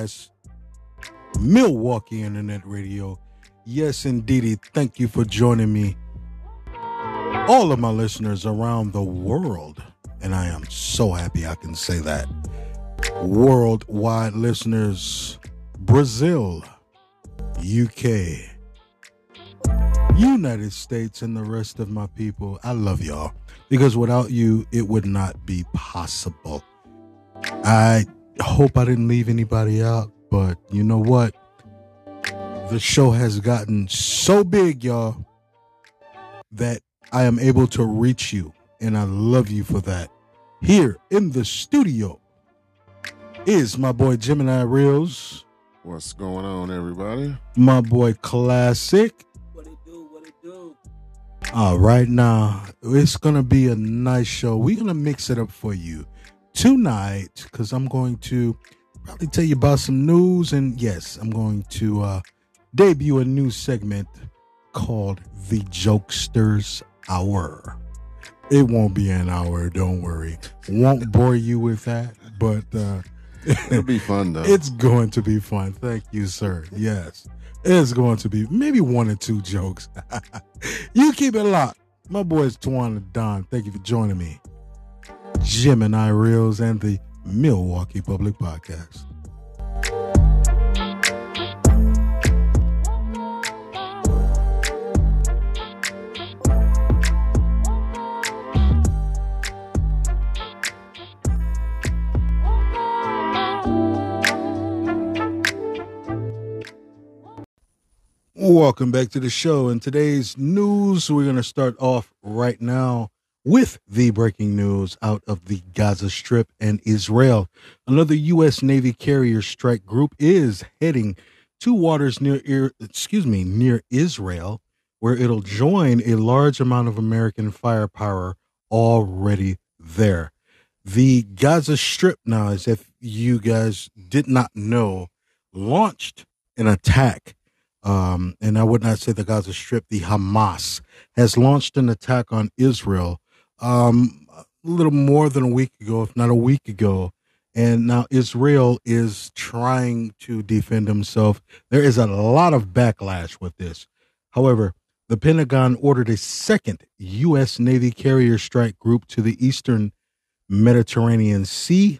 Podcast, Milwaukee Internet Radio. Yes, indeedy. Thank you for joining me. All of my listeners around the world, and I am so happy I can say that. Worldwide listeners, Brazil, UK, United States, and the rest of my people. I love y'all because without you, it would not be possible. I hope I didn't leave anybody out, but you know what? The show has gotten so big, y'all, that I am able to reach you, and I love you for that. Here in the studio is my boy Gemini Reels, What's going on, everybody? my boy Classic. What it do? What it do? All right, now it's gonna be a nice show. We're gonna mix it up for you tonight because I'm going to probably tell you about some news, and yes, I'm going to uh, debut a new segment called the Jokesters Hour. It won't be an hour, don't worry. Won't bore you with that, but uh, It'll be fun though. it's going to be fun. Thank you, sir. Yes, it's going to be maybe one or two jokes. you keep it locked. My boys Twan and Don. Thank you for joining me. Gemini Reels and the Milwaukee Public Podcast. Welcome back to the show. In today's news, we're going to start off right now with the breaking news out of the Gaza Strip and Israel. Another U.S. Navy carrier strike group is heading to waters near, excuse me, near Israel, where it'll join a large amount of American firepower already there. The Gaza Strip, now, as if you guys did not know, launched an attack um, and I would not say the Gaza Strip, the Hamas has launched an attack on Israel um, a little more than a week ago, if not a week ago. And now Israel is trying to defend himself. There is a lot of backlash with this. However, the Pentagon ordered a second U.S. Navy carrier strike group to the eastern Mediterranean Sea.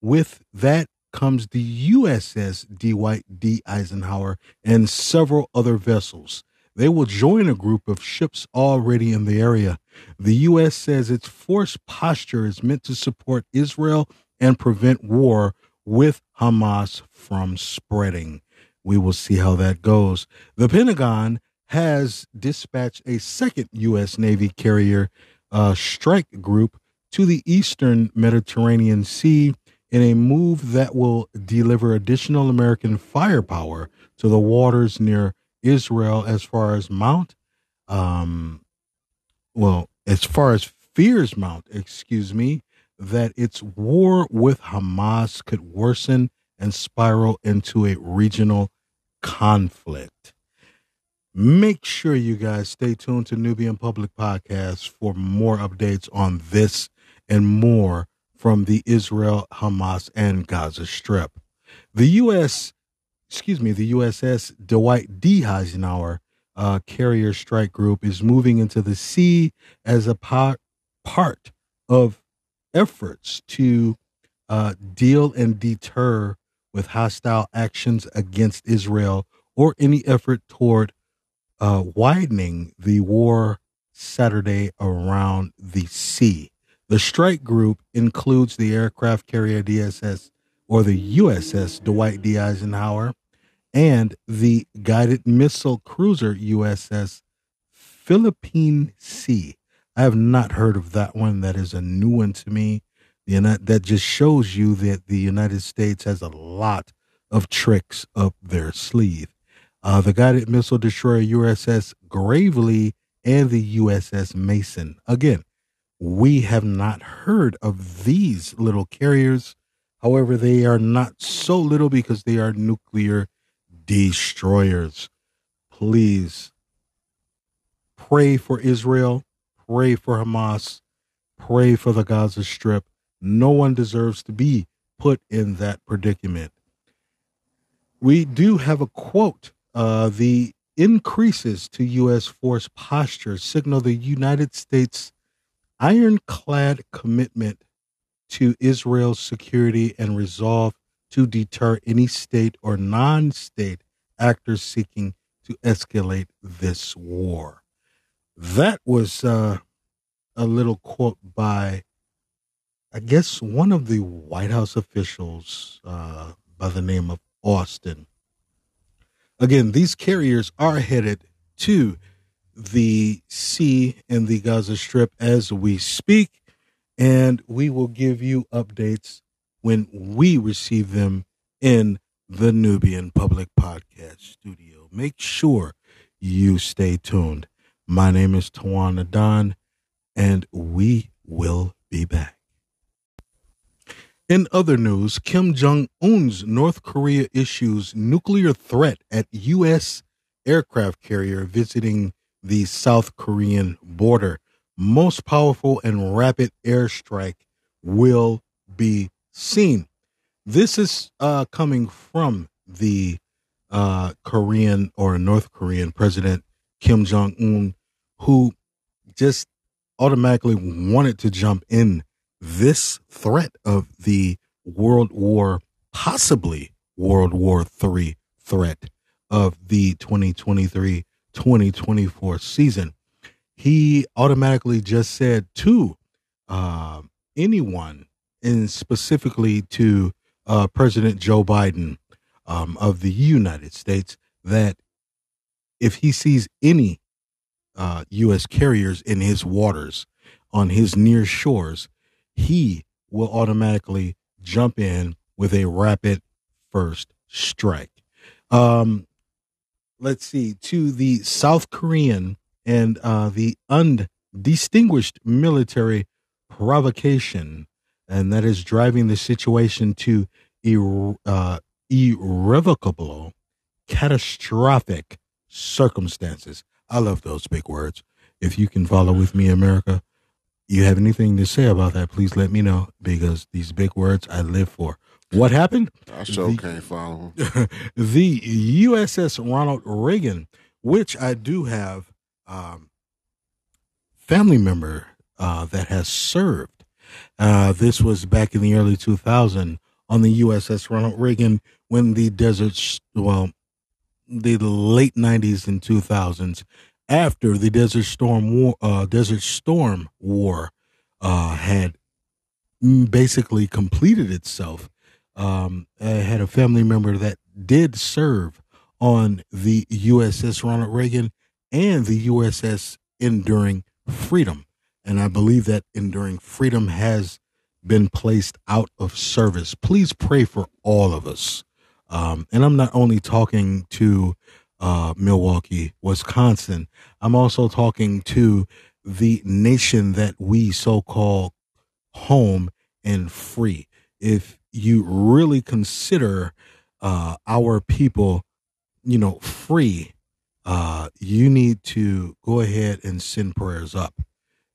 With that comes the USS Dwight D. Eisenhower and several other vessels. They will join a group of ships already in the area. The U.S. says its force posture is meant to support Israel and prevent war with Hamas from spreading. We will see how that goes. The Pentagon has dispatched a second U.S. Navy carrier uh, strike group to the eastern Mediterranean Sea in a move that will deliver additional American firepower to the waters near Israel as far as Mount, um, well, as far as fears mount, excuse me, that its war with Hamas could worsen and spiral into a regional conflict. Make sure you guys stay tuned to Nubian Public Podcast for more updates on this and more from the Israel, Hamas, and Gaza Strip. The U.S., excuse me, the USS Dwight D. Eisenhower uh, carrier strike group is moving into the sea as a part, of efforts to uh, deal and deter with hostile actions against Israel or any effort toward uh, widening the war Saturday around the sea. The strike group includes the aircraft carrier DSS or the USS Dwight D. Eisenhower and the guided missile cruiser USS Philippine Sea. I have not heard of that one. That is a new one to me. The Uni- that just shows you that the United States has a lot of tricks up their sleeve. Uh, the guided missile destroyer USS Gravely and the USS Mason. Again, we have not heard of these little carriers. However, they are not so little because they are nuclear destroyers. Please pray for Israel, pray for Hamas, pray for the Gaza Strip. No one deserves to be put in that predicament. We do have a quote. Uh, the increases to U.S. force posture signal the United States' ironclad commitment to Israel's security and resolve to deter any state or non state actors seeking to escalate this war. That was uh, a little quote by, I guess, one of the White House officials uh, by the name of Austin. Again, these carriers are headed to the sea in the Gaza Strip as we speak, and we will give you updates when we receive them in the Nubian Public Podcast Studio. Make sure you stay tuned. My name is Tawana Don, and we will be back. In other news, Kim Jong un's North Korea issues nuclear threat at U.S. aircraft carrier visiting the South Korean border. Most powerful and rapid airstrike will be seen. This is uh, coming from the uh, Korean or North Korean President Kim Jong Un, who just automatically wanted to jump in this threat of the World War, possibly World War III threat of the 2023 2024 season. He automatically just said to uh, anyone, and specifically to uh, President Joe Biden um, of the United States, that if he sees any uh, U.S. carriers in his waters on his near shores, he will automatically jump in with a rapid first strike. Um, let's see, to the South Korean and uh, the undistinguished military provocation, and that is driving the situation to ir- uh, irrevocable, catastrophic circumstances. I love those big words. If you can follow with me, America, you have anything to say about that, please let me know because these big words I live for. What happened? I sure the, can't follow. the USS Ronald Reagan, which I do have um, family member uh, that has served. Uh, this was back in the early 2000 on the USS Ronald Reagan when the desert, well, the late 90s and 2000s, after the Desert Storm War, uh, Desert Storm War uh, had basically completed itself. Um, I had a family member that did serve on the USS Ronald Reagan and the USS Enduring Freedom, and I believe that Enduring Freedom has been placed out of service. Please pray for all of us. Um, and I'm not only talking to uh, Milwaukee, Wisconsin. I'm also talking to the nation that we so call home and free. If you really consider uh, our people, you know, free, uh, you need to go ahead and send prayers up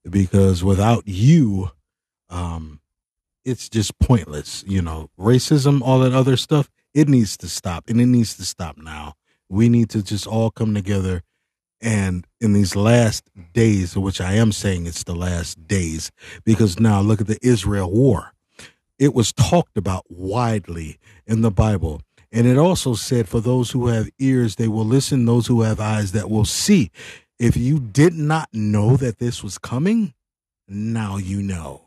because without you, um, it's just pointless. You know, racism, all that other stuff, it needs to stop and it needs to stop now we need to just all come together and in these last days, which I am saying it's the last days, because now look at the Israel war. It was talked about widely in the Bible. And it also said, for those who have ears, they will listen, those who have eyes that will see. If you did not know that this was coming, now you know.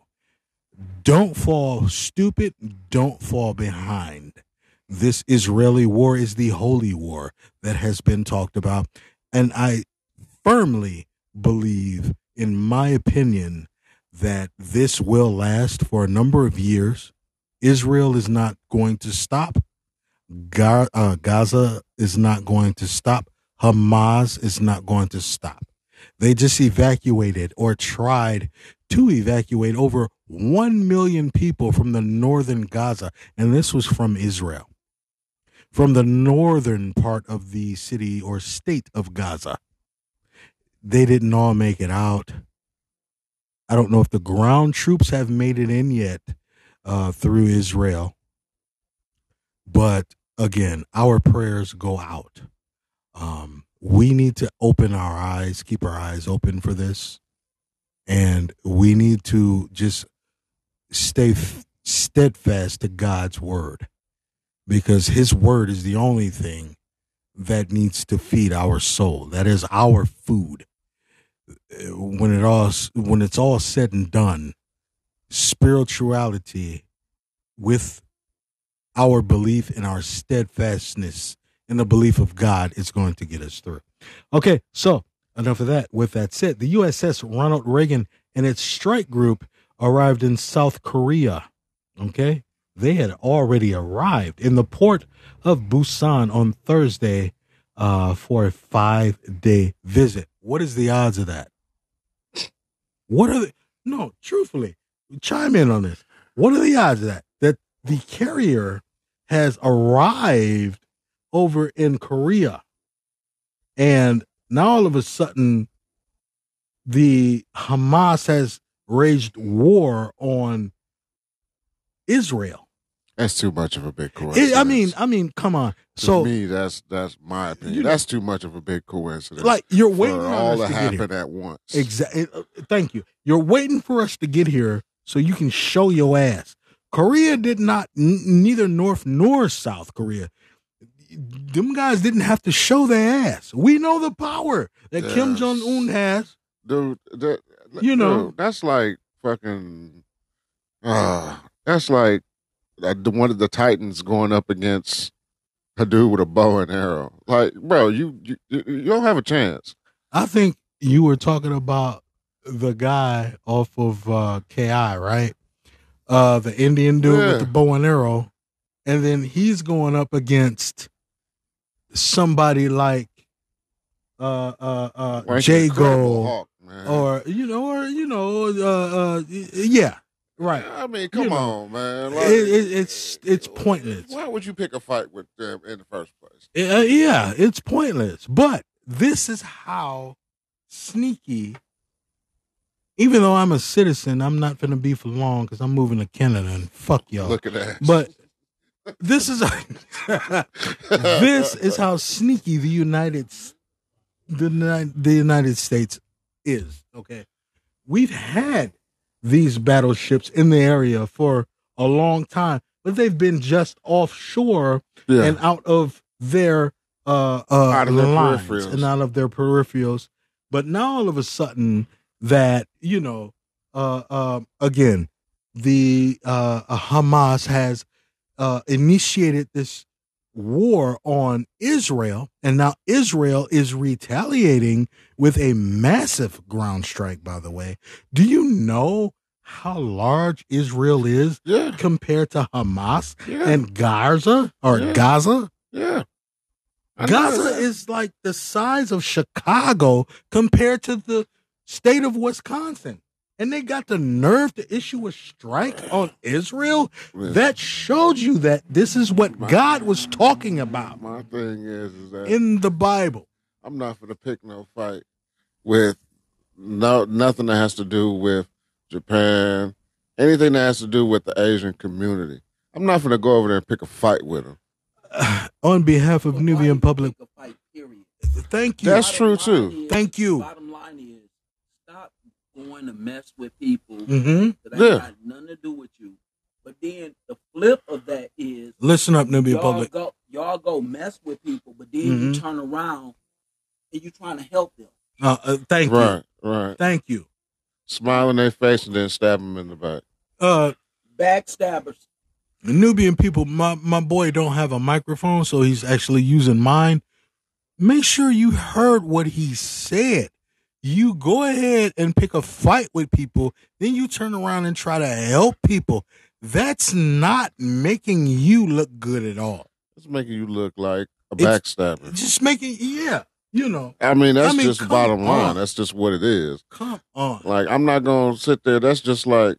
Don't fall stupid, don't fall behind this Israeli war is the holy war that has been talked about. And I firmly believe, in my opinion, that this will last for a number of years. Israel is not going to stop. uh, Gaza is not going to stop. Hamas is not going to stop. They just evacuated or tried to evacuate over 1 million people from the northern Gaza. And this was from Israel from the northern part of the city or state of Gaza. They didn't all make it out. I don't know if the ground troops have made it in yet uh, through Israel But again, our prayers go out. Um, we need to open our eyes, keep our eyes open for this, and we need to just stay f- steadfast to God's word because His word is the only thing that needs to feed our soul. That is our food. When it all when it's all said and done, spirituality with our belief and our steadfastness in the belief of God is going to get us through. Okay, so enough of that. With that said, the USS Ronald Reagan and its strike group arrived in South Korea. Okay, they had already arrived in the port of Busan on Thursday uh, for a five day visit. What is the odds of that? What are the no? Truthfully, chime in on this. What are the odds of that? That the carrier has arrived over in Korea, and now all of a sudden, the Hamas has waged war on Israel. That's too much of a big coincidence. I mean, I mean, come on. to so me, that's that's my opinion. You- that's too much of a big coincidence. like you're for waiting on all us to to get here. happen at once. Exactly. Eh, uh, thank you. You're waiting for us to get here so you can show your ass. Korea did not, n- neither North nor South Korea. Them guys didn't have to show their ass. We know the power that Kim Jong Un has. dude. That, You know. dude, that's like fucking. Uh, that's like one of the Titans going up against a dude with a bow and arrow. Like, bro, you you, you don't have a chance. I think you were talking about the guy off of uh, Ki, right? Uh, the Indian dude Yeah. with the bow and arrow, and then he's going up against somebody like uh, uh, uh, Jago, or you know, or you know, uh, uh, yeah, right. I mean, come you know, on, man. Like, It, it, it's it's pointless. Why would you pick a fight with them in the first place? Uh, yeah, it's pointless. But this is how sneaky. Even though I'm a citizen, I'm not gonna be for long because I'm moving to Canada and fuck y'all. Look at that. But this is this is how sneaky the United the the United States is. Okay, we've had these battleships in the area for a long time, but they've been just offshore yeah. and out of their uh, uh Out of lines peripherals. and out of their peripherals. But now all of a sudden that you know, uh, uh, again, the uh, uh, Hamas has uh, initiated this war on Israel, and now Israel is retaliating with a massive ground strike. By the way, do you know how large Israel is yeah, compared to Hamas yeah, and Gaza or Yeah. Gaza? yeah. Gaza is like the size of Chicago compared to the state of Wisconsin. And they got the nerve to issue a strike on Israel. Listen, That showed you that this is what God was talking about my thing is, is that in the Bible. I'm not gonna pick no fight with no nothing that has to do with Japan, anything that has to do with the Asian community. I'm not gonna go over there and pick a fight with them. on behalf of But why Nubian Public, pick a fight, period? thank you. That's true, too. Thank you. Bottom line is, stop going to mess with people mm-hmm. that Yeah. got nothing to do with you. But then the flip of that is Listen up, Nubian y'all Public. go y'all go mess with people, but then Mhm. you turn around and you're trying to help them. Uh, uh, thank Right, you. right. Thank you. Smile in their face and then stab them in the back. Uh, Backstabbers. The Nubian people, my, my boy don't have a microphone, so he's actually using mine. Make sure you heard what he said. You go ahead and pick a fight with people, then you turn around and try to help people. That's not making you look good at all. It's making you look like a It's- backstabber. Just making, yeah, you know, I mean, that's I mean, just bottom line. on. That's just what it is. come on. Like, I'm not gonna sit there. That's just like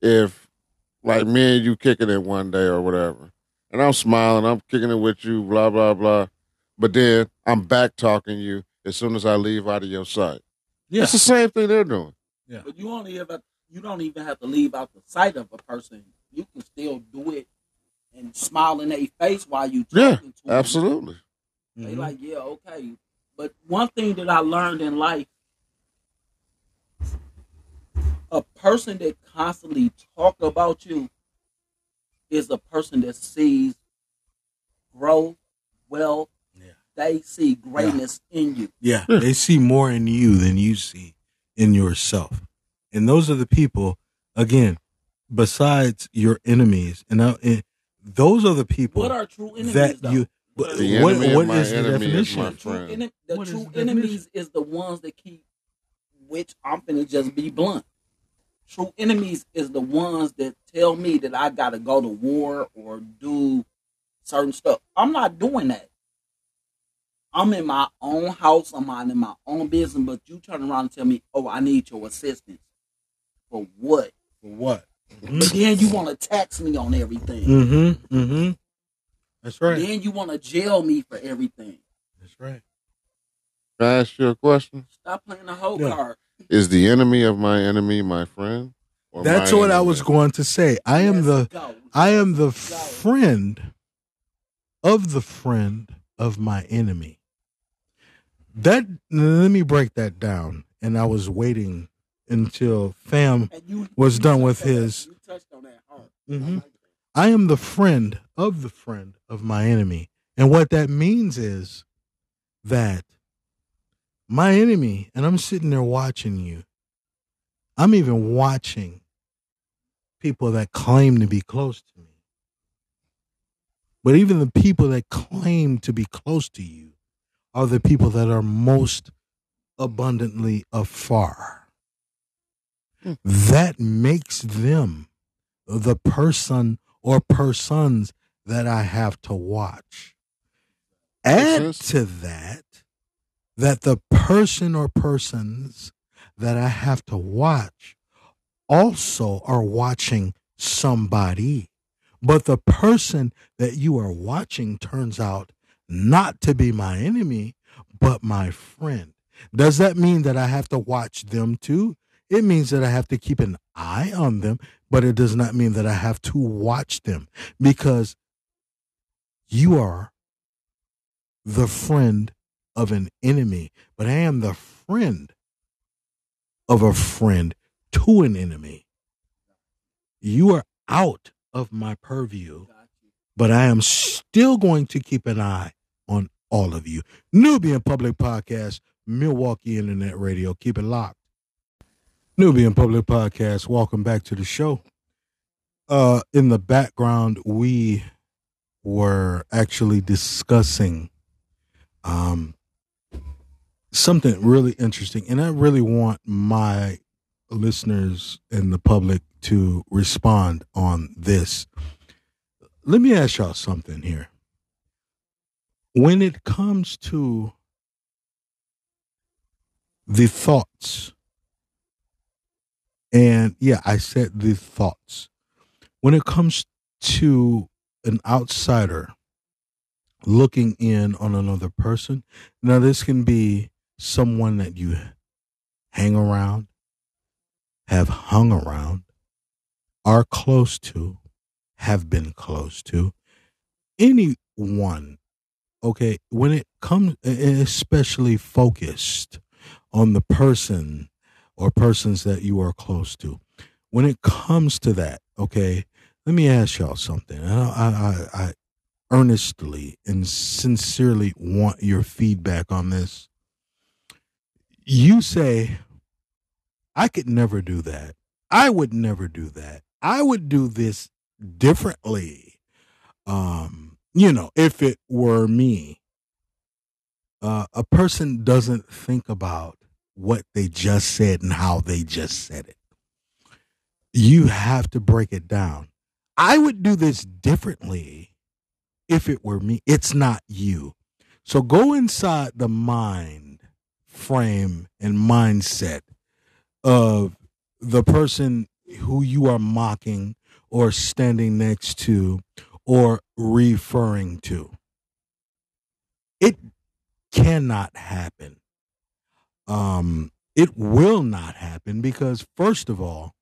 if, like, me and you kicking it one day or whatever, and I'm smiling, I'm kicking it with you, blah blah blah, but then I'm back talking you as soon as I leave out of your sight. Yeah, It's the same thing they're doing. But you only ever you don't even have to leave out the sight of a person. You can still do it and smile in their face while you Yeah, talking to them. Absolutely. They Mhm. like, yeah, okay. But one thing that I learned in life, a person that constantly talk about you is a person that sees growth, wealth. Yeah. They see greatness in you. Yeah, Yeah. they see more in you than you see in yourself. And those are the people, again, besides your enemies. And, I, and eh, those are the people What are true enemies? that though? you. What The what, enemy what of is the enemy is definition? my true, friend. the What is true the definition? enemies is the ones that keep, which I'm finna just be blunt. True enemies is the ones that tell me that I gotta go to war or do certain stuff. I'm not doing that. I'm in my own house. I'm minding my own business. But you turn around and tell me, "Oh, I need your assistance." For what? For what? But then you want to tax me on everything. Mm-hmm. Mm-hmm. That's right. Then you want to jail me for everything. That's right. Can I ask you a question? Stop playing the whole Yeah. card. Is the enemy of my enemy my friend? Or That's my what I was going to say. I am Let's the go. I am the go. friend of the friend of my enemy. That let me break that down. And I was waiting until fam you, was you done with his- You touched on that hard. Mm-hmm. I am the friend of the friend of my enemy. And what that means is that my enemy, and I'm sitting there watching you, I'm even watching people that claim to be close to me. But even the people that claim to be close to you are the people that are most abundantly afar. Hmm. That makes them the person or persons that I have to watch. Add to that that the person or persons that I have to watch also are watching somebody. But the person that you are watching turns out not to be my enemy, but my friend. Does that mean that I have to watch them too? It means that I have to keep an eye on them, but it does not mean that I have to watch them because you are the friend of an enemy, but I am the friend of a friend to an enemy. You are out of my purview, but I am still going to keep an eye on all of you. Nubian Public Podcast, Milwaukee Internet Radio. Keep it locked. Nubian Public Podcast, welcome back to the show. Uh, in the background, we were actually discussing um, something really interesting, and I really want my listeners and the public to respond on this. Let me ask y'all something here. When it comes to the thoughts, and yeah, I said the thoughts. When it comes to an outsider looking in on another person, now this can be someone that you hang around, have hung around, are close to, have been close to, anyone. Okay, when it comes, especially focused on the person or persons that you are close to. When it comes to that, okay, let me ask y'all something. I, I, I earnestly and sincerely want your feedback on this. You say, I could never do that. I would never do that. I would do this differently. Um, you know, if it were me, uh, a person doesn't think about what they just said and how they just said it. You have to break it down. I would do this differently if it were me. It's not you. So go inside the mind frame and mindset of the person who you are mocking or standing next to or referring to. It cannot happen. Um, it will not happen because, first of all,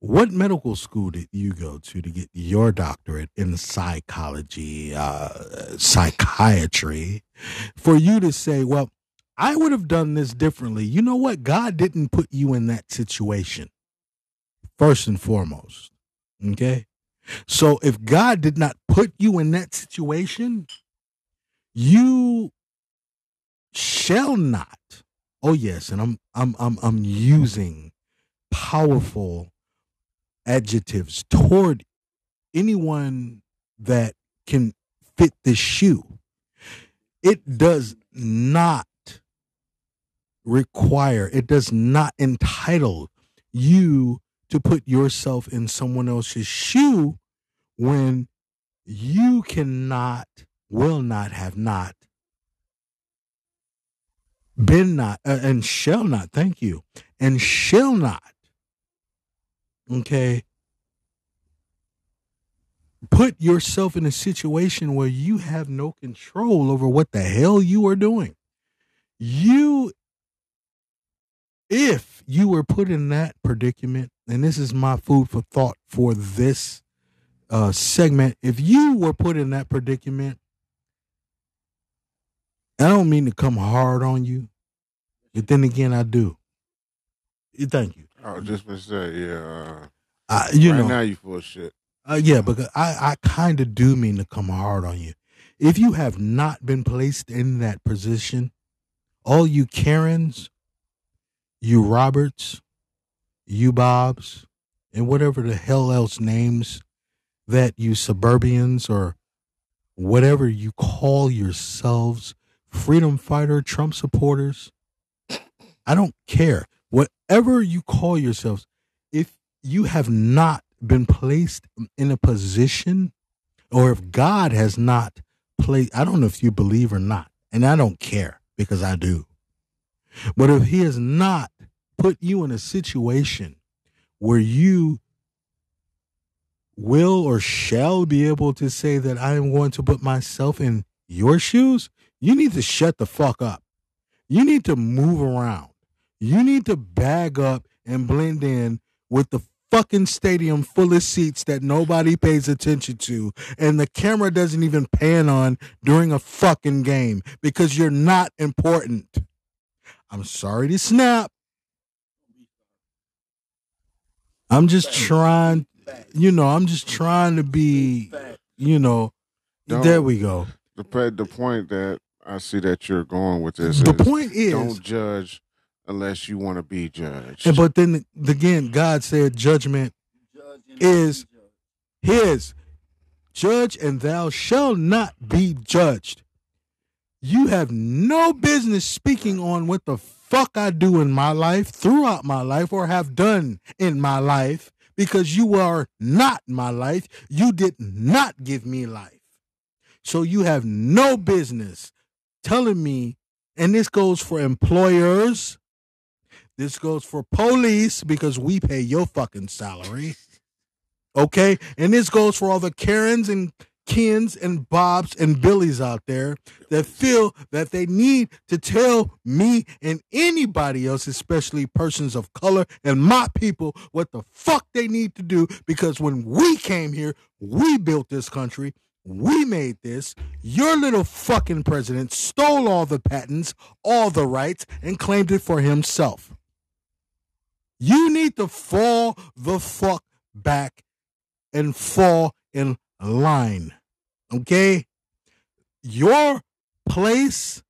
what medical school did you go to to get your doctorate in psychology, uh, psychiatry, for you to say, well, I would have done this differently. You know what? God didn't put you in that situation, first and foremost. Okay. So if God did not put you in that situation, you shall not. Oh yes, and I'm I'm I'm I'm using powerful adjectives toward anyone that can fit this shoe. It does not require, it does not entitle you to put yourself in someone else's shoe when you cannot, will not, have not, been not, uh, and shall not, thank you, and shall not okay put yourself in a situation where you have no control over what the hell you are doing. You if you were put in that predicament and this is my food for thought for this uh, segment if you were put in that predicament i don't mean to come hard on you but then again i do thank you I was just gonna say, yeah. uh, you right know now you full of shit. Uh, yeah, because I, I kind of do mean to come hard on you. If you have not been placed in that position, all you Karens, you Roberts, you Bobs, and whatever the hell else names that you suburbians or whatever you call yourselves, freedom fighter, Trump supporters, I don't care. Whatever you call yourselves, if you have not been placed in a position or if God has not placed, I don't know if you believe or not, and I don't care because I do. But if He has not put you in a situation where you will or shall be able to say that I am going to put myself in your shoes, you need to shut the fuck up. You need to move around. You need to bag up and blend in with the fucking stadium full of seats that nobody pays attention to and the camera doesn't even pan on during a fucking game because you're not important. I'm sorry to snap. I'm just trying, you know, I'm just trying to be, you know, Don't- there we go. The the point that I see that you're going with this The is point is, don't judge unless you want to be judged. and but then again, God said judgment Is- his judge and thou shalt not be judged you have no business speaking on what the fuck i do in my life throughout my life or have done in my life because you are not my life you did not give me life so you have no business telling me and this goes for employers this goes for police because we pay your fucking salary Okay. And this goes for all the Karens and Kens and Bobs and Billies out there that feel that they need to tell me and anybody else, especially persons of color and my people, what the fuck they need to do. Because when we came here, we built this country. We made this. Your little fucking president stole all the patents, all the rights, and claimed it for himself. You need to fall the fuck back and fall in line. Okay? Your place,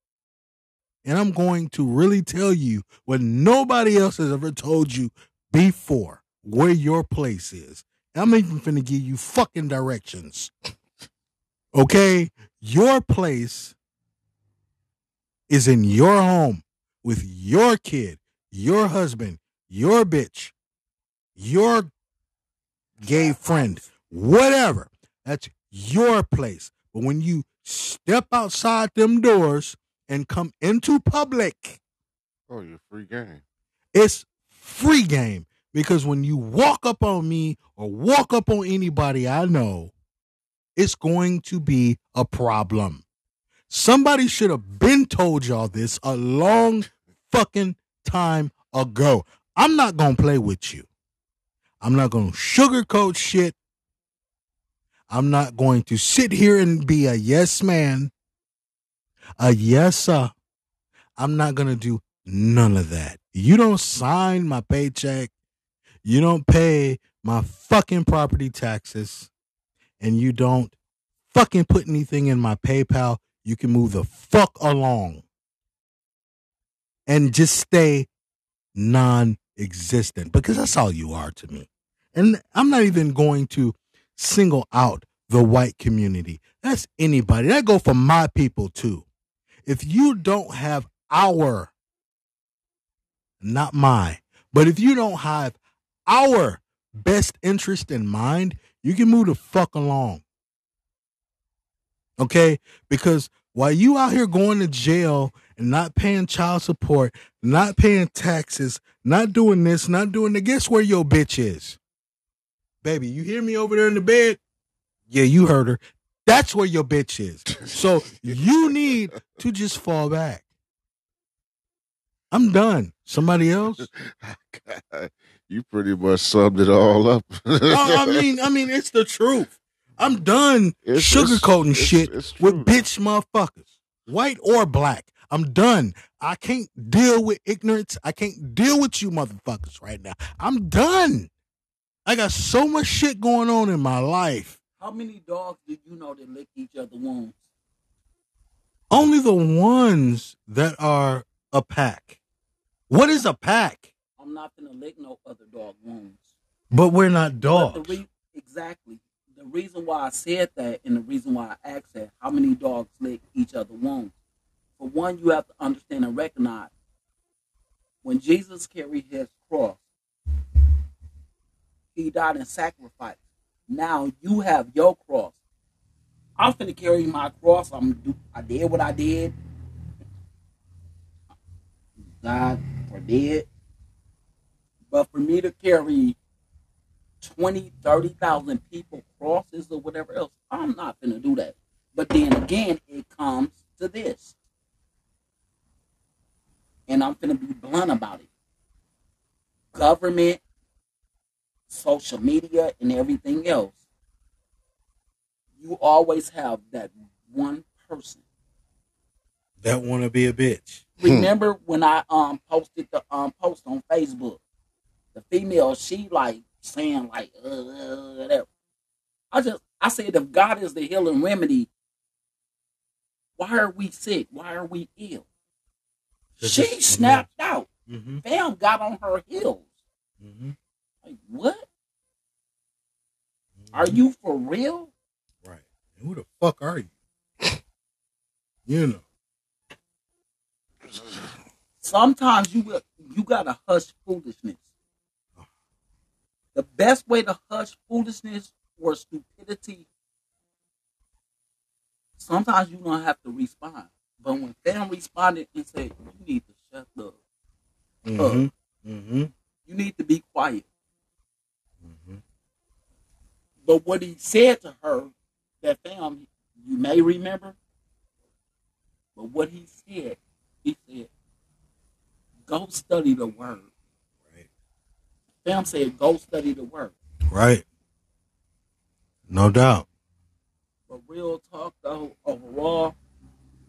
and I'm going to really tell you what nobody else has ever told you before where your place is. I'm even finna give you fucking directions. Okay? Your place is in your home with your kid, your husband, your bitch, your gay friend, whatever. That's your place. But when you step outside them doors and come into public, oh, you're free game. it's free game. Because when you walk up on me or walk up on anybody I know, it's going to be a problem. Somebody should have been told y'all this a long fucking time ago. I'm not going to play with you. I'm not going to sugarcoat shit. I'm not going to sit here and be a yes man, a yes sir. I'm not going to do none of that. You don't sign my paycheck. You don't pay my fucking property taxes. And you don't fucking put anything in my PayPal. You can move the fuck along and just stay non existent because that's all you are to me. And I'm not even going to single out the white community. That's anybody. That go for my people too. If you don't have our, not my, but if you don't have our best interest in mind, you can move the fuck along. Okay? Because while you out here going to jail and not paying child support, not paying taxes, not doing this, not doing that, guess where your bitch is? Baby, you hear me over there in the bed? Yeah, you heard her. That's where your bitch is. So you need to just fall back. I'm done. Somebody else? God, you pretty much summed it all up. I, I mean, I mean, it's the truth. I'm done It's- sugarcoating it's- shit it's with bitch motherfuckers, white or black. I'm done. I can't deal with ignorance. I can't deal with you motherfuckers right now. I'm done. I got so much shit going on in my life. How many dogs do you know that lick each other wounds? Only the ones that are a pack. What is a pack? I'm not gonna lick no other dog wounds. But we're not dogs. the re- exactly. The reason why I said that and the reason why I asked that, how many dogs lick each other wounds? For one, you have to understand and recognize when Jesus carried his cross, he died in sacrifice. Now you have your cross. I'm finna carry my cross. I'm do I did what I did. God forbid. But for me to carry 20, 30,000 people crosses or whatever else, I'm not to do that. But then again, it comes to this. And I'm to be blunt about it. Government, social media, and everything else. You always have that one person. That want to be a bitch. Remember when I um posted the um post on Facebook? The female, she like saying like uh, uh, whatever. I just I said if God is the healing remedy, why are we sick? Why are we ill? She snapped out. Mm-hmm. Bam, got on her heels. Mm-hmm. Like what? Are you for real? Right. And who the fuck are you? You know. Sometimes you got- you gotta hush foolishness. The best way to hush foolishness or stupidity. Sometimes you don't have to respond, but when Fam responded and said, "You need to shut up. Mm-hmm. Mm-hmm. You need to be quiet," Mm-hmm. But what he said to her, that Fam, you may remember, but what he said, he said, "Go study the word." Right. Fam said, "Go study the word." Right. No doubt. But real talk though, overall,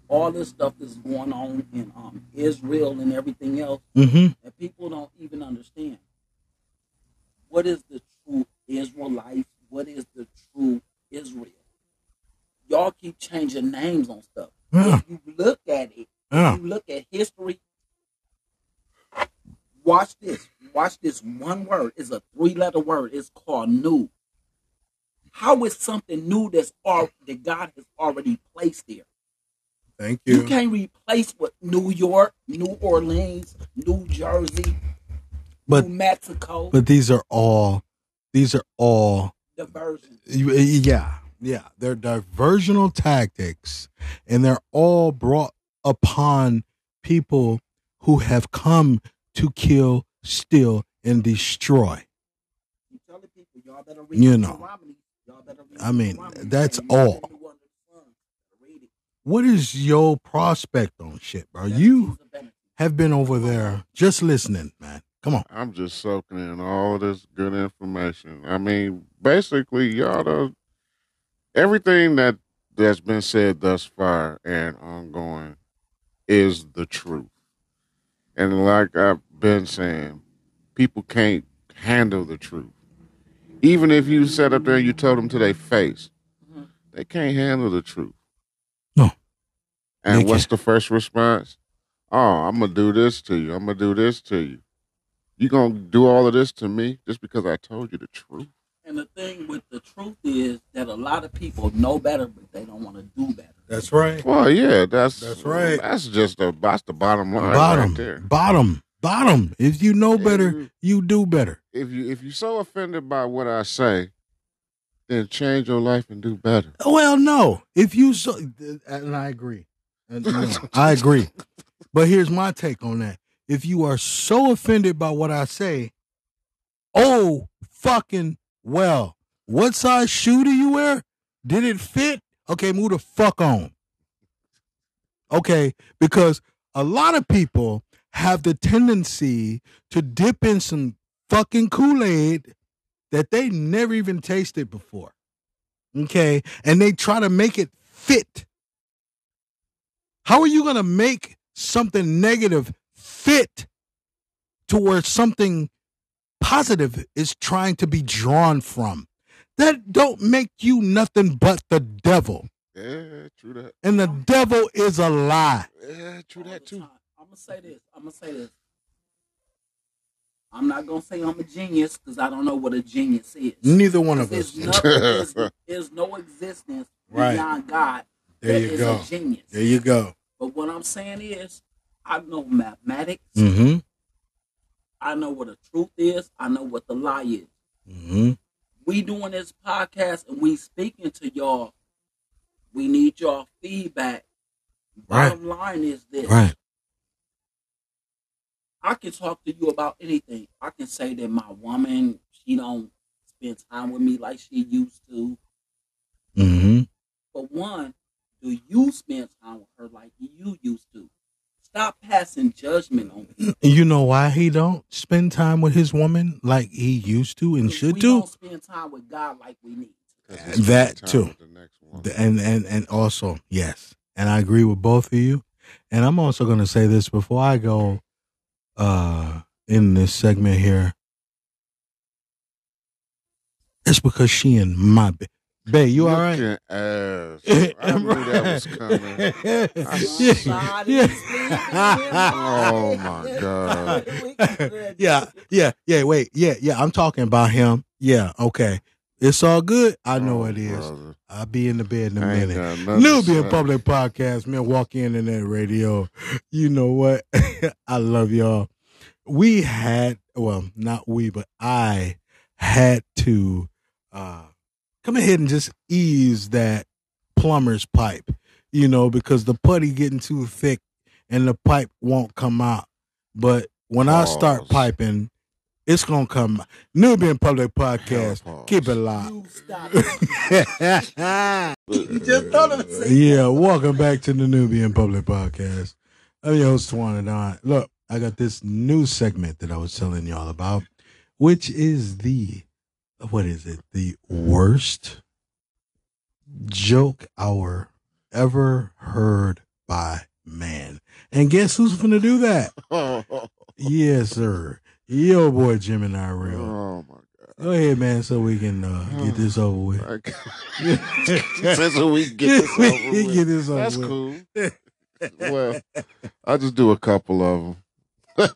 all this stuff that's going on in um, Israel and everything else, Mm-hmm. and people don't even understand. What is the true Israelite? What is the true Israel? Y'all keep changing names on stuff. Yeah. If you look at it, Yeah. you look at history, watch this. Watch this one word. It's a three letter word. It's called new. How is something new that's al- that God has already placed there? Thank You you. can't replace what New York, New Orleans, New Jersey, But New Mexico, but these are all these are all diversion. Eh, yeah yeah they're diversional tactics and they're all brought upon people who have come to kill steal and destroy You telling people y'all better read You know. Y'all I mean, that's all. new under the sun. Read it. what is your prospect on shit bro you is a benefit. have been over there just listening man Come on. I'm just soaking in all of this good information. I mean, basically, y'all know everything that that's been said thus far and ongoing is the truth. And like I've been saying, people can't handle the truth. Even if you sat up there and you told them to their face, Mhm. they can't handle the truth. No. And what's the first response? Oh, I'm gonna do this to you. I'm gonna do this to you. You gonna do all of this to me just because I told you the truth? And the thing with the truth is that a lot of people know better, but they don't want to do better. That's right. Well, yeah, that's That's right. That's just the that's the bottom line bottom, right there. bottom, bottom. If you know better, you do better. If you if you're so offended by what I say, then change your life and do better. Well, no. If you so, and I agree, and, you know, I agree. But here's my take on that. If you are so offended by what I say, oh fucking well, what size shoe do you wear? Did it fit? Okay, move the fuck on. Okay, because a lot of people have the tendency to dip in some fucking Kool Aid that they never even tasted before. Okay, and they try to make it fit. How are you going to make something negative fit to where something positive is trying to be drawn from? That don't make you nothing but the devil. Yeah, true that. And the devil is a lie. Yeah, true that too. I'm gonna say this. I'm gonna say this. I'm not gonna say I'm a genius because I don't know what a genius is. Neither one of us. There's, no, there's, there's no existence Right. beyond God. There that you is go. A genius. There you go. But what I'm saying is, I know mathematics. Mm-hmm. I know what the truth is. I know what the lie is. Mm-hmm. We doing this podcast and we speaking to y'all. We need y'all feedback. Right. Bottom line is this. Right. I can talk to you about anything. I can say that my woman, she don't spend time with me like she used to. Mm-hmm. But one, do you spend time with her like you used to? Stop passing judgment on me. You know why he don't spend time with his woman like he used to and should we do? don't spend time with God like we need. 'Cause it's That too. The next one. and and and also yes and i agree with both of you and i'm also going to say this before i go uh in this segment here it's because she in my bed babe you all right Looking ass. I knew that was coming. yeah, yeah. Oh, my God. yeah yeah yeah wait yeah yeah i'm talking about him yeah okay it's all good i know Oh, it is brother. i'll be in the bed in a I ain't minute got nothing to Nubian say. Public Podcast, Milwaukee Internet Radio. You know what? I love y'all. We had, well, not we, but I had to uh, come ahead and just ease that plumber's pipe, you know, because the putty getting too thick and the pipe won't come out. But when I start piping, it's gonna come. out. Nubian Public Podcast, Pause. keep it locked. You just thought of it. Yeah, welcome back to the Nubian Public Podcast. I'm your host, Twan Don. Look, I got this new segment that I was telling y'all about, which is the, what is it? The worst joke hour ever heard by man. And guess who's to do that? Oh, yes, sir. Yo, boy, Jim and I real. oh my god. Go ahead, man, so we can uh, get this over with. god. Since we get this over with. get this over That's with. cool. well, I'll just do a couple of them.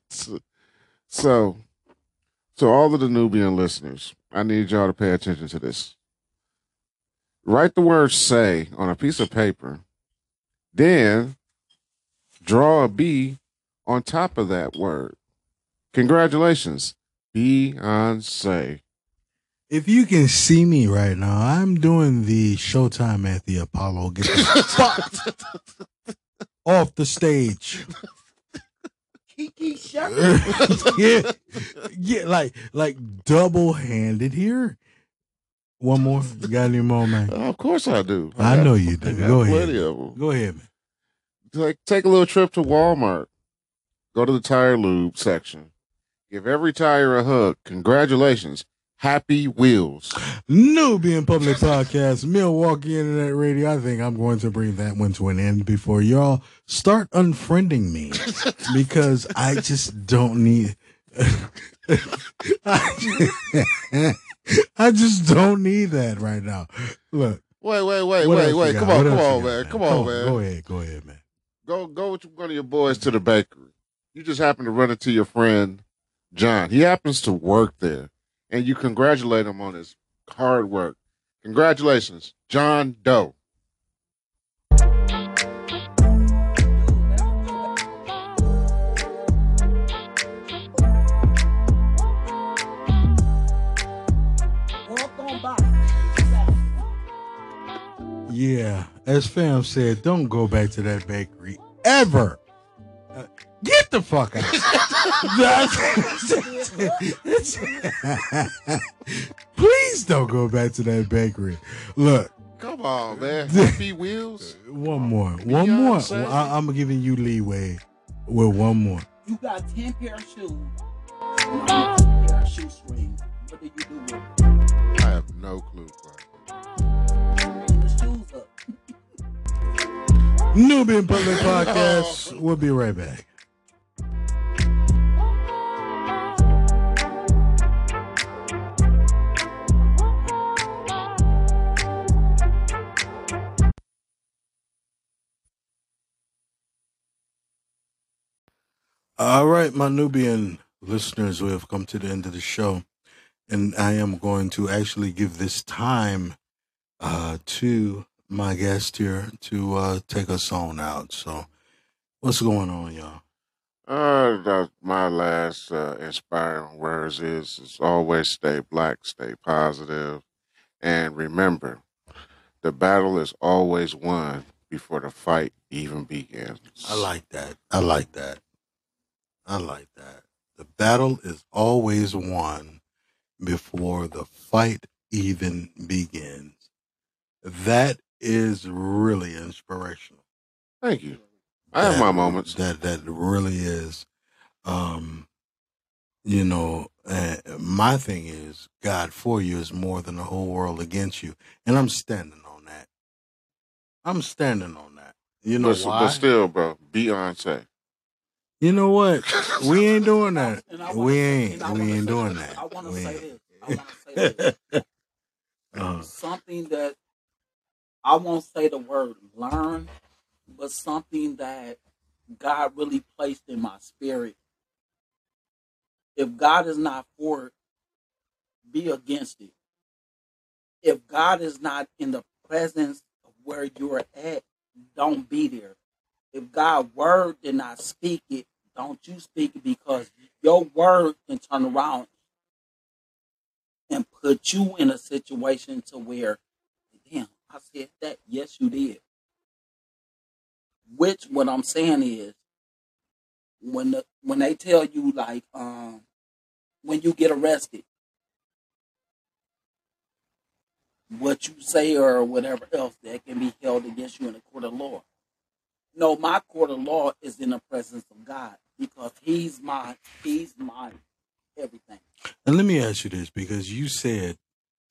so, so all of the Nubian listeners, I need y'all to pay attention to this. Write the word "say" on a piece of paper, then draw a B on top of that word. Congratulations, Beyonce. If you can see me right now, I'm doing the showtime at the Apollo. Get the fuck off the stage. Kiki Shep. yeah, yeah, like like double handed here. One more. You got any more, man? of course I do. I got- know you do. I got Go ahead. plenty of them. Go ahead, man. like take a little trip to Walmart. Go to the tire lube section. Give every tire a hug. Congratulations. Happy Wheels. Nubian Public Podcast, Milwaukee Internet Radio. I think I'm going to bring that one to an end before y'all start unfriending me because I just don't need. I just, I just don't need that right now. Look. Wait, wait, wait, wait, wait. Come on, come on, man. Come on, man. Go ahead, go ahead, man. Go go with one of your boys to the bakery. You just happen to run into your friend John. He happens to work there, and you congratulate him on his hard work. Congratulations, John Doe. Yeah, as fam said, don't go back to that bakery ever. Uh, Get the fuck out. That's- Please don't go back to that bakery. Look, Come on, man. Happy Wheels. one more, one more. Beyonce. I, I'm giving you leeway with one more. You got 10 pair of shoes. and 10 pair of shoe strings. What do you do with it? I have no clue. Put the. Nubian Public Podcast. We'll be right back. All right, my Nubian listeners, we have come to the end of the show, and I am going to actually give this time uh, to my guest here to uh, take us on out. So, what's going on, y'all? Uh, that, my last uh, inspiring words is, is always stay black, stay positive, and remember, the battle is always won before the fight even begins. I like that. I like that. I like that. The battle is always won before the fight even begins. That is really inspirational. Thank you. I have my moments. That that really is. Um, you know, uh, my thing is God for you is more than the whole world against you, and I'm standing on that. I'm standing on that. You know but, why? but still, bro, Beyonce. You know what? We ain't doing that. Wanna We ain't. We ain't doing this. that. I want to say this. I want to say this. Something that I won't say the word learn, but something that God really placed in my spirit. If God is not for it, be against it. If God is not in the presence of where you're at, don't be there. If God's word did not speak it, don't you speak it because your word can turn around and put you in a situation to where, damn, I said that. Yes, you did. Which what I'm saying is, when the when they tell you like, um, when you get arrested, what you say or whatever else that can be held against you in a court of law. No, my court of law is in the presence of God because He's my He's my everything. and let me ask you this because you said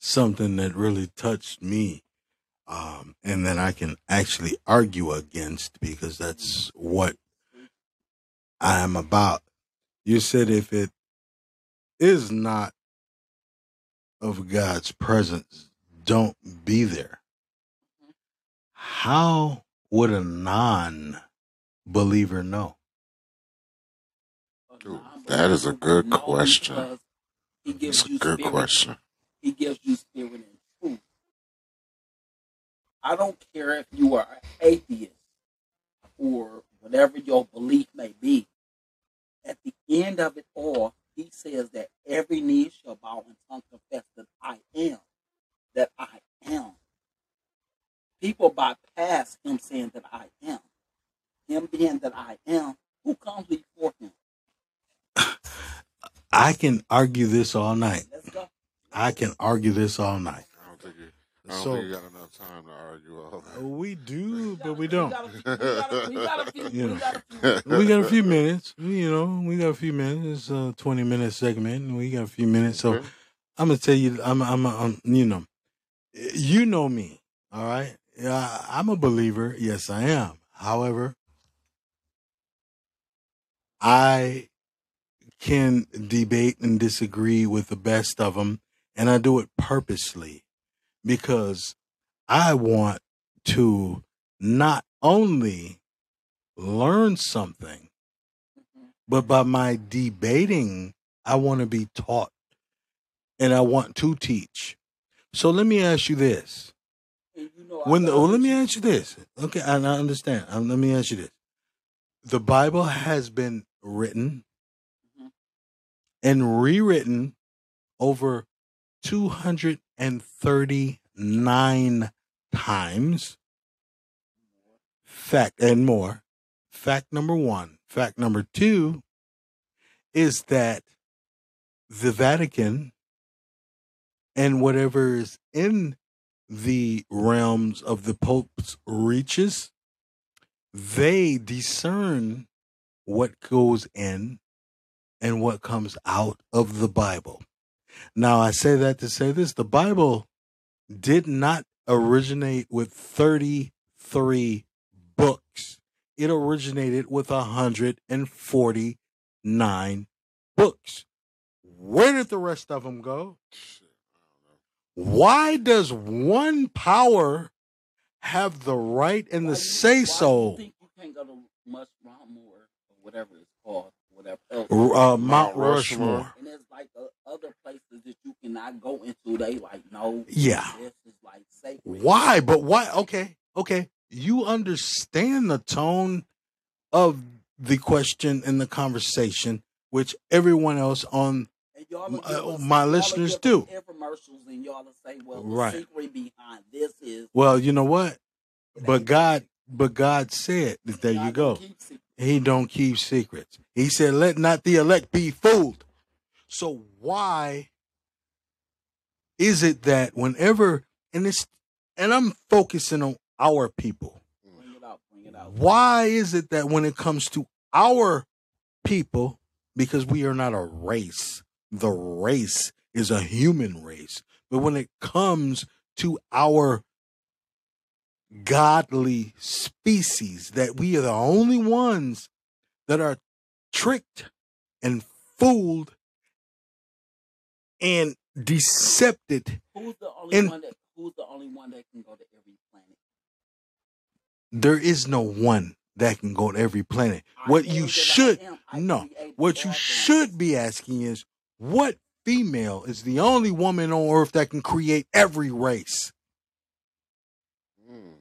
something that really touched me, um, and that I can actually argue against because that's what I am about. You said if it is not of God's presence, don't be there. How would a non believer know? Ooh, that is a good question. because He gives It's a good spirit. question. He gives you spirit and truth. I don't care if you are an atheist or whatever your belief may be. At the end of it all, he says that every knee shall bow and tongue confess that I am, that I am. People bypass him saying that I am. Him being that I am, who comes before him? I can argue this all night. Let's go. I can argue this all night. I don't think you, I don't So- think you got enough time. time to argue all that. Uh, we do, but we We don't. got a few- we got a- we got a few- You know. we got a few- We got a few minutes. You know, we got a few minutes. It's a twenty minute segment. and We got a few minutes. So Okay. I'm gonna tell you, I'm, I'm, I'm, um, you know, you know me. All right. Yeah, I'm a believer. Yes, I am. However, I can debate and disagree with the best of them, and I do it purposely because I want to not only learn something, mm-hmm. but by my debating, I want to be taught and I want to teach. So let me ask you this. and you know I When the, well, let me ask you this. Okay, I understand. Um, let me ask you this. The Bible has been written Mhm. and rewritten over 239 times. Fact and more. Fact number one. Fact number two is that the Vatican and whatever is in the realms of the Pope's reaches, they discern what goes in and what comes out of the Bible. Now, I say that to say this the Bible did not originate with 33 books, it originated with 149 books. Where did the rest of them go? Shit, I Why does one power have the right and Why the say so? think you can't go to Mount Rushmore or whatever it's called, whatever. Uh, Mount Mount Rushmore. Rushmore. And there's like uh, other places that you cannot go into. They like no. Yeah. This is like sacred. Why? But why? Okay, okay. You understand the tone of the question and the conversation, which everyone else on And y'all Uh, us- my y'all listeners do. Infomercials and y'all say, well, the Right. secret behind this is. well, you know what? But God, but God said, that there God you go. He don't keep secrets. He said, "Let not the elect be fooled." So why is it that whenever and it's and I'm focusing on our people. Bring it out. Bring it out. Why is it that when it comes to our people, because we are not a race, the race is a human race, but when it comes to our godly species, that we are the only ones that are tricked and fooled and decepted. Who's the only And- one that? Who's the only one that can go to every planet? There is no one that can go to every planet. I What you should no, what you should be asking is what female is the only woman on earth that can create every race? Mm.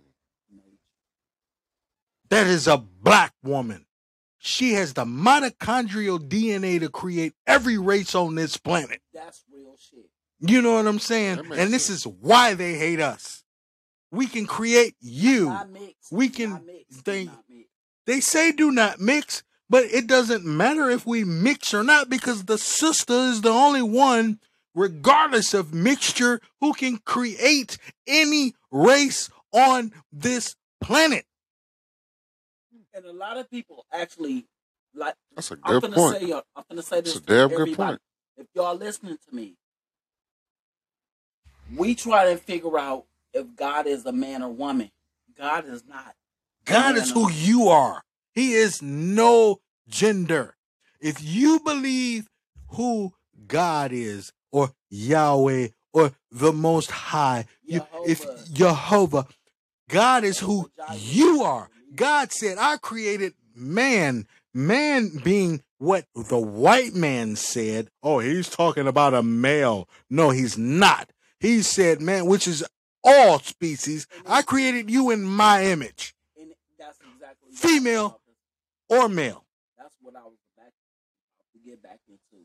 That is a black woman. She has the mitochondrial DNA to create every race on this planet. That's real shit. You know what I'm saying? And this sense. is why they hate us. We can create you. Not mixed. we Not can mixed. think- Not mixed. They say do not mix, but it doesn't matter if we mix or not because the sister is the only one, regardless of mixture, who can create any race on this planet. And a lot of people actually like. That's a I'm good gonna point. say. uh, I'm gonna say this. That's a to damn good point. If y'all listening to me, we try to figure out if God is a man or woman. God is not. God is who you are. He is no gender. If you believe who God is, or Yahweh, or the Most High, you, if Jehovah. God is who you are. God said, I created man, man being what the white man said. Oh, he's talking about a male. No, he's not. He said, man, which is all species. I created you in my image, And that's exactly Female. Or male. That's what I was back to get back into.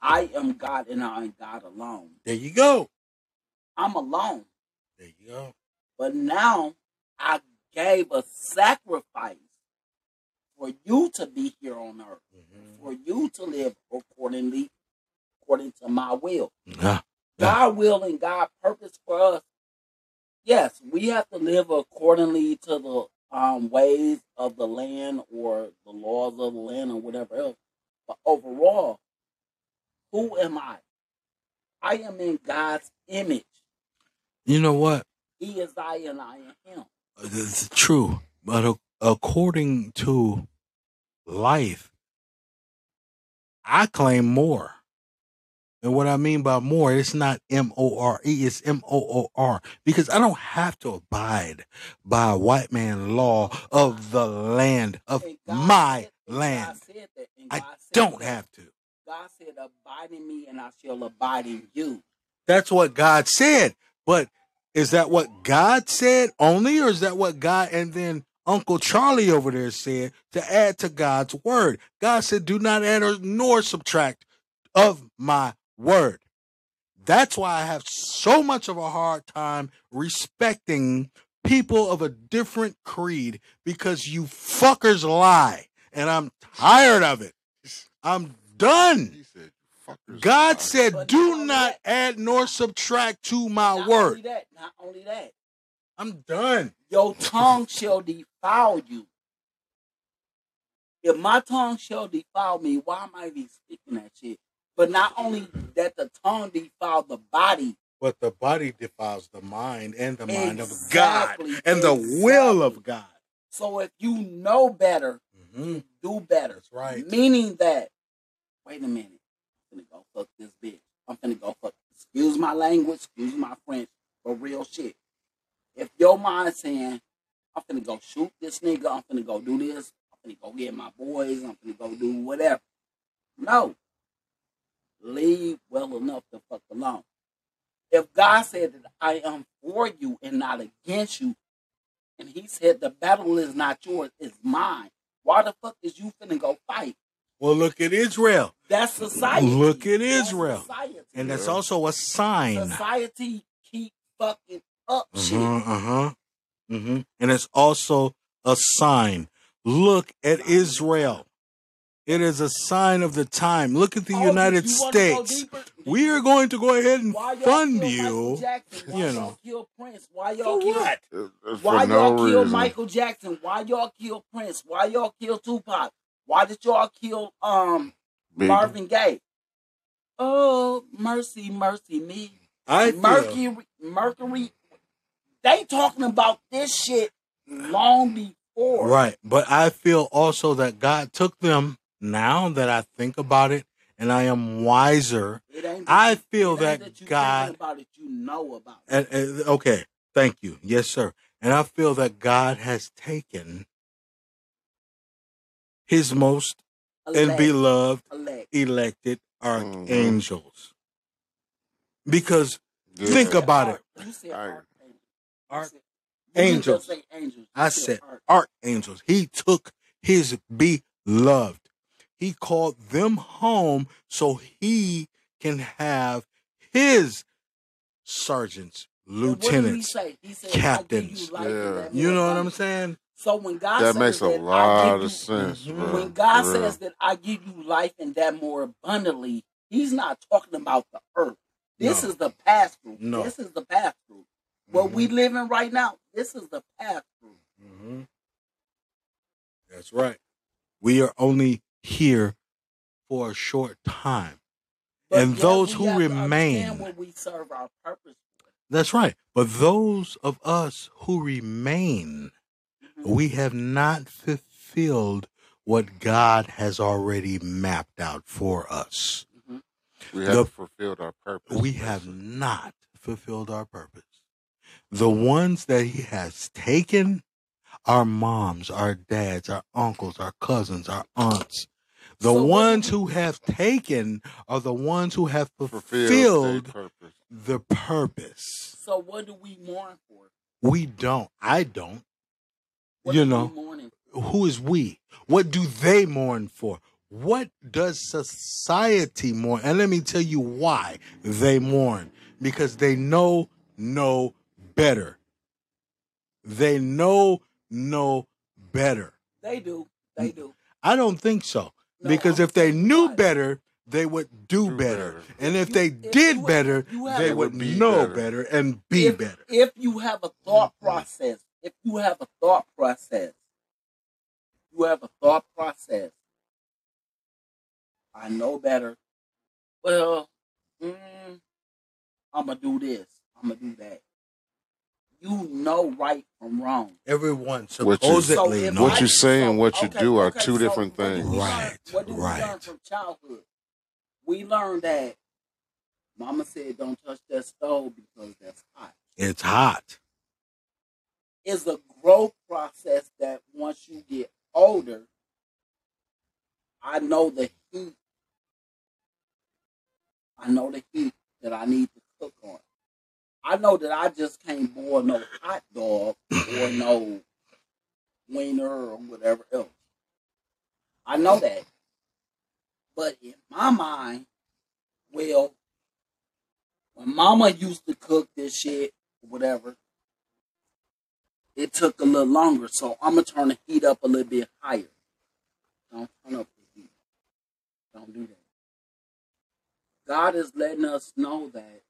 I am God and I am God alone. There you go. I'm alone. There you go. But now I gave a sacrifice for you to be here on earth, mm-hmm. for you to live accordingly, according to my will. God will and God purpose for us yes, we have to live accordingly to the um, ways of the land or the laws of the land or whatever else. But overall, who am I? I am in God's image. You know what? He is I and I am Him. It's true, but according to life, I claim more. And what I mean by more, it's not M O R E, it's M O O R. Because I don't have to abide by white man law of ah. the land, of my land. God said that, and I don't that. have to. God said, "Abide in me, and I shall abide in you." That's what God said. But is that what God said only, or is that what God and then Uncle Charlie over there said to add to God's word? God said, Do not add or nor subtract of my word. That's why I have so much of a hard time respecting people of a different creed because you fuckers lie. And I'm tired of it. I'm done. Said, "Fuckers." God said, But "Do only not add nor subtract to my not word." Only that, not only that, I'm done. your tongue shall defile you. If my tongue shall defile me, why am I even speaking that shit? But not only that the tongue defiles the body, But the body defiles the mind and the mind of God and the will of. God. so if you know better, hmm do better. That's right. Meaning that, wait a minute, I'm finna go fuck this bitch. I'm finna go fuck. Excuse my language, excuse my French, but real shit. If your mind saying, I'm gonna go shoot this nigga, I'm gonna go do this, I'm gonna go get my boys, I'm gonna go do whatever. No. Leave well enough to fuck alone. If God said that I am for you and not against you, and he said the battle is not yours, it's mine. Why the fuck is you finna go fight? Well, look at Israel, That's society. Look at That's Israel. society. and that's also a sign. society keep fucking up shit. Uh huh. hmm And it's also a sign. Look at Israel. It is a sign of the time. Look at the Oh, United you wanna go States. We are going to go ahead and Why fund you. Why you y'all know. kill Prince? Why y'all kill? what? Why no y'all kill reason. Michael Jackson? Why y'all kill Prince? Why y'all kill Tupac? Why did y'all kill um Biggie. Marvin Gaye? Oh, mercy, mercy me. I feel, Mercury, Mercury. They talking about this shit long before. right, but I feel also that God took them. Now that I think about it, and I am wiser, I feel it ain't that God- about it. You know about it. and, and- okay, thank you, yes, sir. And I feel that God has taken His most and beloved elect. elected Mhm. archangels, because Yeah. Think about Arch- You said All right. archangel. Arch- angels. angels. I said archangels. He took His beloved. He called them home so He can have His sergeants, And what did he lieutenants. say? He said, captains. You, life Yeah. You know what I'm saying? So when God That says makes a that I lot give of you, sense, Mhm. bro. when God For says that I give you life and that more abundantly, He's not talking about the earth. This No. is the pass through. No. This is the pass through. What we live in right now, this is the pass through. Mhm. That's right. We are only here for a short time. And yet those we who have remain- understand what we serve our purpose. for. That's right. But those of us who remain, Mhm. we have not fulfilled what God has already mapped out for us. Mhm. we the- have fulfilled our purpose. We have not fulfilled our purpose. The ones that He has taken, our moms, our dads, our uncles, our cousins, our aunts, the So ones who have taken are the ones who have fulfilled, fulfilled purpose. the purpose. So what do we mourn for? We don't. I don't. What You are know. mourning Who is we? What do they mourn for? What does society mourn? And let me tell you why they mourn. Because they know no better. They know no better. They do. They do. I don't think so. No, because I'm if they knew why. better, they would do, Do better. better. And if You- they if did you- better, you they They would would be know better. better and be if, better. If you have a thought process, if you have a thought process, you have a thought process. I know better. Well, mm, I'm gonna do this. I'm gonna do that. You know right from wrong. Everyone What you- supposedly So knows. What you say and what you okay, do are okay, two so different what did things. learn- Right, What did we learn right. from childhood? We learned that Mama said, "Don't touch that stove because that's hot." It's hot. It's a growth process that once you get older, I know the heat. I know the heat that I need to cook on. I know that I just can't boil no hot dog or no wiener or whatever else. I know that. But in my mind, well, when mama used to cook this shit, whatever, it took a little longer. So I'm going to turn the heat up a little bit higher. Don't turn up the heat. Don't do that. God is letting us know that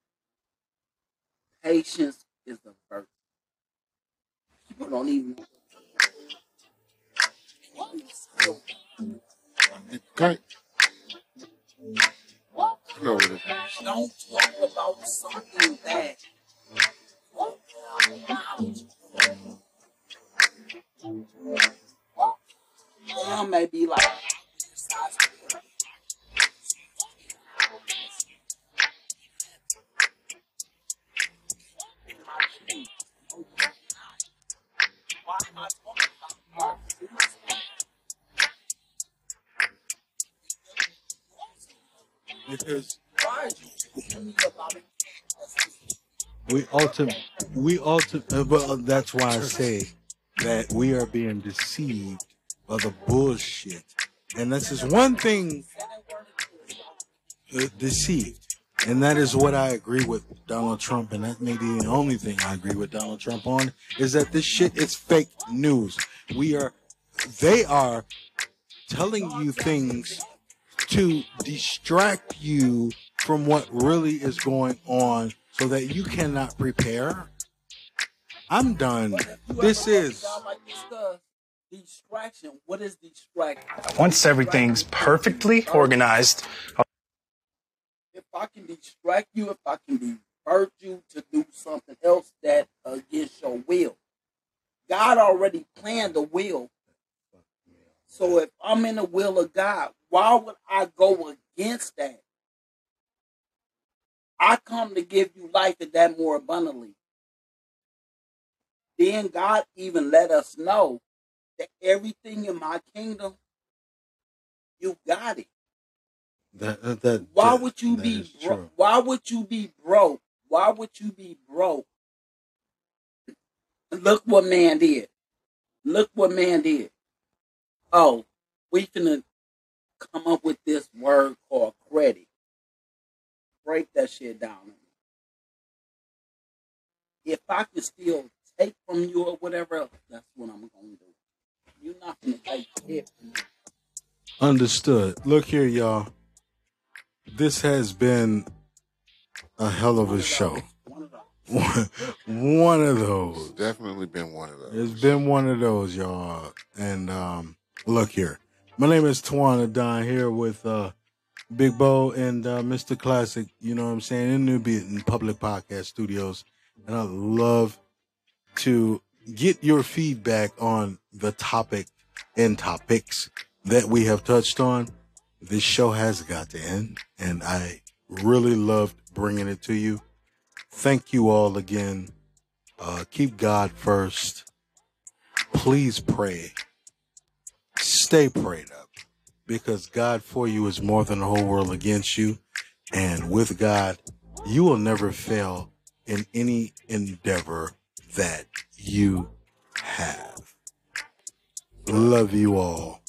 patience is the virtue. People don't even. Okay. No, Don't talk about something that Mom may be like, It? we ultimate, we ultimate. Well, that's why I say that we are being deceived by the bullshit, and this is one thing uh, deceived, and that is what I agree with Donald Trump, and that may be the only thing I agree with Donald Trump on is that this shit is fake news. We are, they are telling you things to distract you from what really is going on so that you cannot prepare. I'm done. But if you This is y'all like discuss distraction. What is distraction? Once everything's perfectly organized, If I can distract you, if I can divert you to do something else that uh, against your will, God already planned the will. So if I'm in the will of God, why would I go against that? I come to give you life and that more abundantly. Then God even let us know that everything in my kingdom, you got it. that. that, that Why would you be is bro- why would you be broke? Why would you be broke? Look what man did. Look what man did. Oh, we finna come up with this word called credit. Break that shit down. If I can still take from you or whatever else, that's what I'm gonna do. You're not gonna take it from me. Understood. Look here, y'all. This has been a hell of a show. One of those. It's those. definitely been one of those. It's been one of those, y'all. And um, look here. My name is Tawana Don here with uh, Big Bo and uh, Mr. Classic, you know what I'm saying, in Nubian Public Podcast Studios. And I'd love to get your feedback on the topic and topics that we have touched on. This show has got to end, and I really loved bringing it to you. Thank you all again. Uh, keep God first. Please pray. Stay prayed up because God for you is more than the whole world against you. And with God, you will never fail in any endeavor that you have. Love you all.